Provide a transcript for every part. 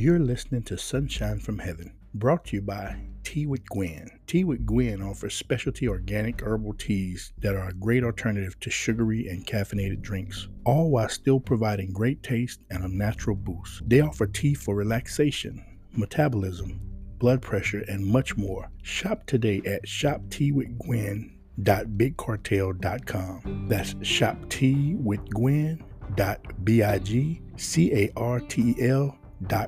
You're listening to Sunshine from Heaven, brought to you by Tea with Gwen. Tea with Gwen offers specialty organic herbal teas that are a great alternative to sugary and caffeinated drinks, all while still providing great taste and a natural boost. They offer tea for relaxation, metabolism, blood pressure, and much more. Shop today at shopteawithgwen.bigcartel.com. That's shopteawithgwen.bigcartel.com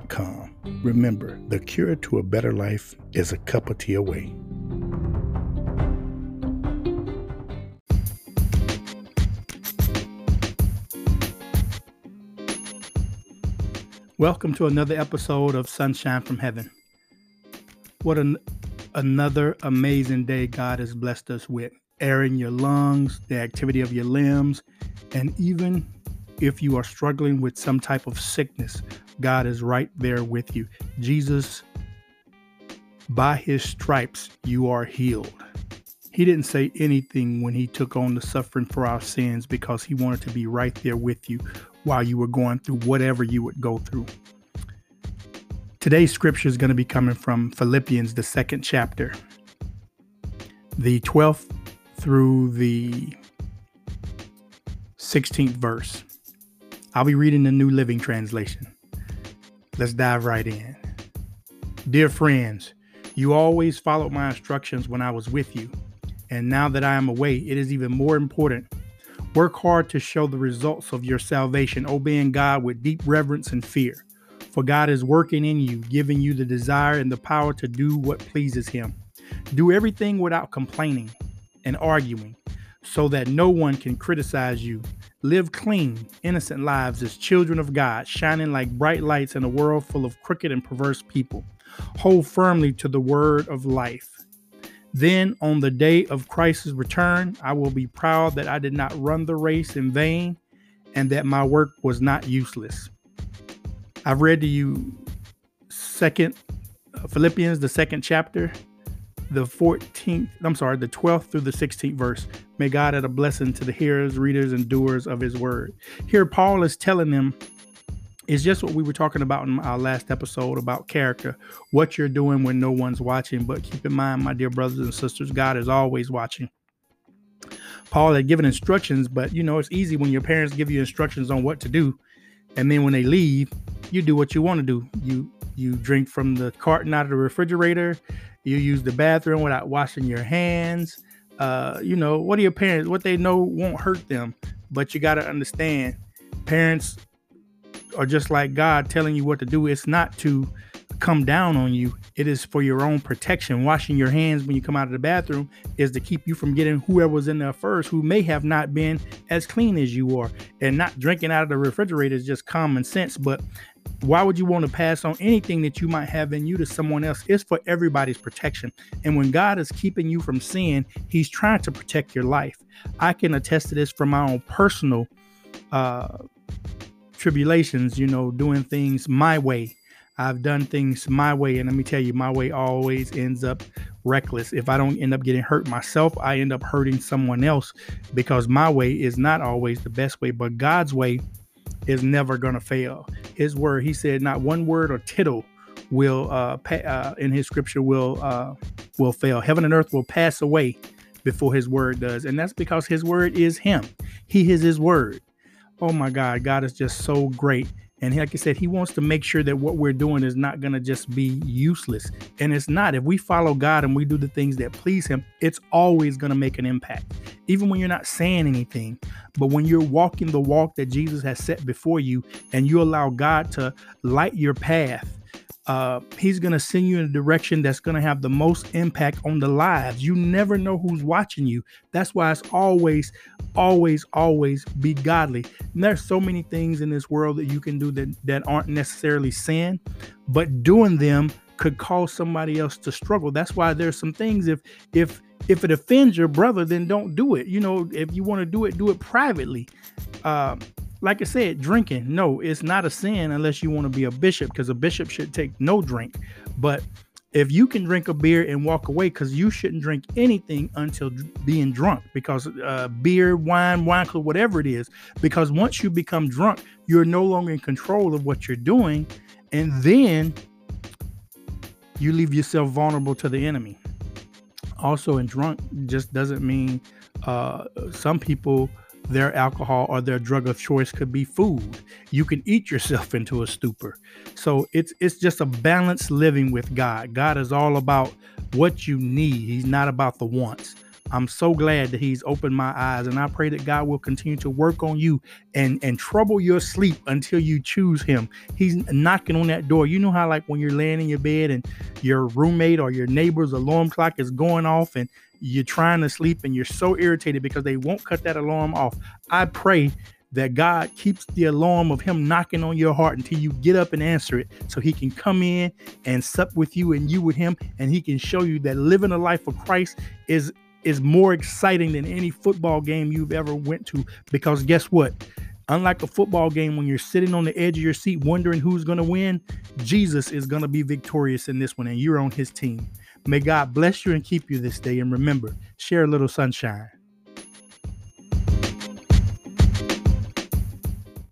com. Remember, the cure to a better life is a cup of tea away. Welcome to another episode of Sunshine from Heaven. What an, another amazing day God has blessed us with. Air in your lungs, the activity of your limbs, and even if you are struggling with some type of sickness, God is right there with you. Jesus, by his stripes, you are healed. He didn't say anything when he took on the suffering for our sins because he wanted to be right there with you while you were going through whatever you would go through. Today's scripture is going to be coming from Philippians, the second chapter, the 12th through the 16th verse. I'll be reading the New Living Translation. Let's dive right in. Dear friends, you always followed my instructions when I was with you, and now that I am away, it is even more important. Work hard to show the results of your salvation, obeying God with deep reverence and fear. For God is working in you, giving you the desire and the power to do what pleases Him. Do everything without complaining and arguing, so that no one can criticize you. Live clean, innocent lives as children of God, shining like bright lights in a world full of crooked and perverse people. Hold firmly to the word of life. Then, on the day of Christ's return, I will be proud that I did not run the race in vain and that my work was not useless. I've read to you second uh, Philippians the second chapter the 14th, I'm sorry, the 12th through the 16th verse. May God add a blessing to the hearers, readers, and doers of his word. Here, Paul is telling them it's just what we were talking about in our last episode about character, what you're doing when no one's watching. But keep in mind, my dear brothers and sisters, God is always watching. Paul had given instructions, but you know, it's easy when your parents give you instructions on what to do. And then when they leave, you do what you want to do. You you drink from the carton out of the refrigerator you use the bathroom without washing your hands. Uh, you know, what are your parents? What they know won't hurt them, but you got to understand, parents are just like God telling you what to do. It's not to come down on you. It is for your own protection. Washing your hands when you come out of the bathroom is to keep you from getting whoever was in there first who may have not been as clean as you are. And not drinking out of the refrigerator is just common sense. But why would you want to pass on anything that you might have in you to someone else? It's for everybody's protection. And when God is keeping you from sin, He's trying to protect your life. I can attest to this from my own personal uh, tribulations, you know, doing things my way. I've done things my way, and let me tell you, my way always ends up reckless. If I don't end up getting hurt myself, I end up hurting someone else because my way is not always the best way, but God's way is never going to fail. His word, he said, not one word or tittle will uh, pa- uh in his scripture will uh will fail. Heaven and earth will pass away before his word does, and that's because his word is him. He is his word. Oh my God, God is just so great. And like I said, he wants to make sure that what we're doing is not going to just be useless. And it's not. If we follow God and we do the things that please him, it's always going to make an impact. Even when you're not saying anything, but when you're walking the walk that Jesus has set before you and you allow God to light your path, uh, he's going to send you in a direction that's going to have the most impact on the lives. You never know who's watching you. That's why it's always, always, always be godly. And there's so many things in this world that you can do that, that aren't necessarily sin, but doing them could cause somebody else to struggle. That's why there's some things if if if it offends your brother, then don't do it. You know, if you want to do it, do it privately. Um, like I said, drinking, no, it's not a sin unless you want to be a bishop because a bishop should take no drink. But if you can drink a beer and walk away, because you shouldn't drink anything until being drunk, because uh, beer, wine, wine club, whatever it is, because once you become drunk, you're no longer in control of what you're doing, And then you leave yourself vulnerable to the enemy. Also, in drunk just doesn't mean uh, some people their alcohol or their drug of choice could be food. You can eat yourself into a stupor. So it's it's just a balanced living with God. God is all about what you need. He's not about the wants. I'm so glad that he's opened my eyes and I pray that God will continue to work on you and and trouble your sleep until you choose him. He's knocking on that door. You know how like when you're laying in your bed and your roommate or your neighbor's alarm clock is going off and you're trying to sleep and you're so irritated because they won't cut that alarm off. I pray that God keeps the alarm of Him knocking on your heart until you get up and answer it so He can come in and sup with you and you with Him and He can show you that living a life for Christ is is more exciting than any football game you've ever went to because guess what unlike a football game when you're sitting on the edge of your seat wondering who's going to win jesus is going to be victorious in this one and you're on his team May God bless you and keep you this day. And remember, share a little sunshine.